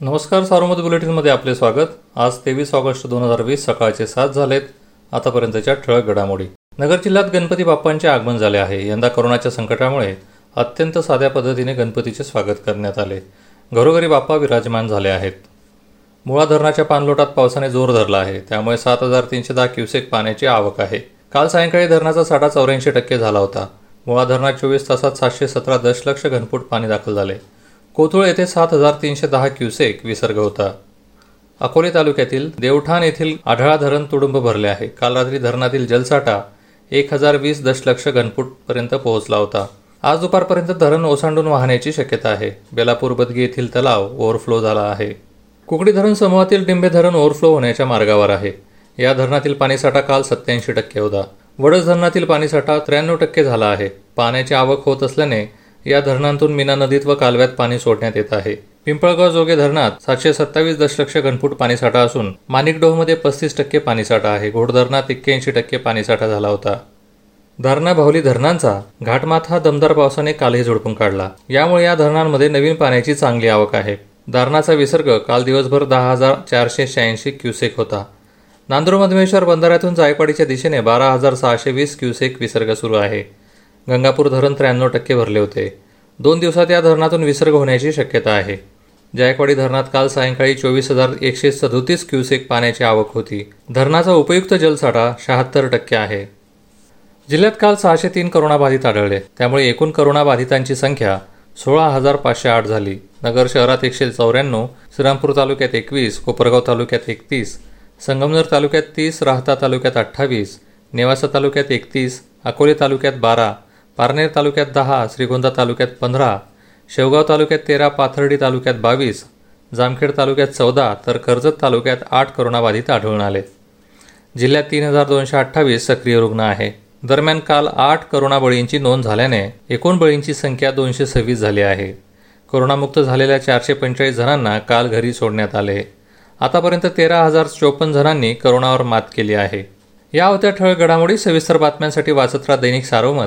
नमस्कार सार्वमत बुलेटिनमध्ये आपले स्वागत. आज तेवीस ऑगस्ट दोन हजार वीस सकाळचे सात झालेत. आतापर्यंतच्या ठळक घडामोडी. नगर जिल्ह्यात गणपती बाप्पांचे आगमन झाले आहे. यंदा कोरोनाच्या संकटामुळे अत्यंत साध्या पद्धतीने गणपतीचे स्वागत करण्यात आले. घरोघरी बाप्पा विराजमान झाले आहेत. मुळा धरणाच्या पाणलोटात पावसाने जोर धरला आहे. त्यामुळे सात हजार तीनशे दहा क्युसेक पाण्याची आवक आहे. काल सायंकाळी धरणाचा साठा चौऱ्याऐंशी टक्के झाला होता. मुळा धरणात चोवीस तासात सातशे सतरा दशलक्ष घनफूट पाणी दाखल झाले. कोथुळ येथे सात हजार तीनशे दहा क्युसेक विसर्ग होता. अकोले तालुक्यातील देवठाण येथील आढळा धरण तुडुंब भरले आहे. काल रात्री धरणातील जलसाठा एक हजार वीस दशलक्ष घनफूटपर्यंत पोहोचला होता. आज दुपारपर्यंत धरण ओसांडून वाहण्याची शक्यता आहे. बेलापूर बदगी येथील तलाव ओव्हरफ्लो झाला आहे. कुकडी धरण समूहातील डिंबे धरण ओव्हरफ्लो होण्याच्या मार्गावर आहे. या धरणातील पाणीसाठा काल सत्याऐंशी टक्के होता. वडस धरणातील पाणीसाठा त्र्याण्णव टक्के झाला आहे. पाण्याची आवक होत असल्याने या धरणांतून मीना नदीत व कालव्यात पाणी सोडण्यात येत आहे. पिंपळगाव जोगे धरणात सातशे सत्तावीस दशलक्ष घनफूट पाणीसाठा असून माणिकडोहमध्ये पस्तीस टक्के पाणीसाठा आहे. घोड धरणात एक्क्याऐंशी टक्के पाणीसाठा झाला होता. धारणा भावली धरणांचा घाटमाथा दमदार पावसाने कालही झोडपून काढला. यामुळे या धरणांमध्ये नवीन पाण्याची चांगली आवक आहे. धारणाचा विसर्ग काल दिवसभर दहा हजार चारशे शहाऐंशी क्युसेक होता. नांदूर मधमेश्वर बंधाऱ्यातून जायकवाडीच्या दिशेने बारा हजार सहाशे वीस क्युसेक विसर्ग सुरू आहे. गंगापूर धरण त्र्याण्णव टक्के भरले होते. दोन दिवसात या धरणातून विसर्ग होण्याची शक्यता आहे. जायकवाडी धरणात काल सायंकाळी चोवीस हजार एकशे सदोतीस क्युसेक पाण्याची आवक होती. धरणाचा उपयुक्त जलसाठा शहात्तर टक्के आहे. जिल्ह्यात काल सहाशे तीन करोनाबाधित आढळले. त्यामुळे एकूण करोनाबाधितांची संख्या सोळा हजार पाचशे आठ झाली. नगर शहरात एकशे चौऱ्याण्णव श्रीरामपूर तालुक्यात एकवीस कोपरगाव तालुक्यात एकतीस संगमनेर तालुक्यात तीस राहता तालुक्यात अठ्ठावीस नेवासा तालुक्यात एकतीस अकोले तालुक्यात बारा पारनेर तालुक्यात दहा श्रीगोंदा तालुक्यात पंधरा शेवगाव तालुक्यात तेरा पाथर्डी तालुक्यात बावीस जामखेड तालुक्यात चौदा तर कर्जत तालुक्यात आठ करोनाबाधित आढळून आले. जिल्ह्यात तीन हजार दोनशे अठ्ठावीस सक्रिय रुग्ण आहे. दरम्यान काल आठ करोना बळींची नोंद झाल्याने एकूण बळींची संख्या दोनशे सव्वीस झाली आहे. कोरोनामुक्त झालेल्या चारशे पंचेचाळीस जणांना काल घरी सोडण्यात आले. आतापर्यंत तेरा हजार चोपन्न जणांनी करोनावर मात केली आहे. या होत्या ठळक घडामोडी सविस्तर बातम्यांसाठी वाचत राहा दैनिक सारोमत.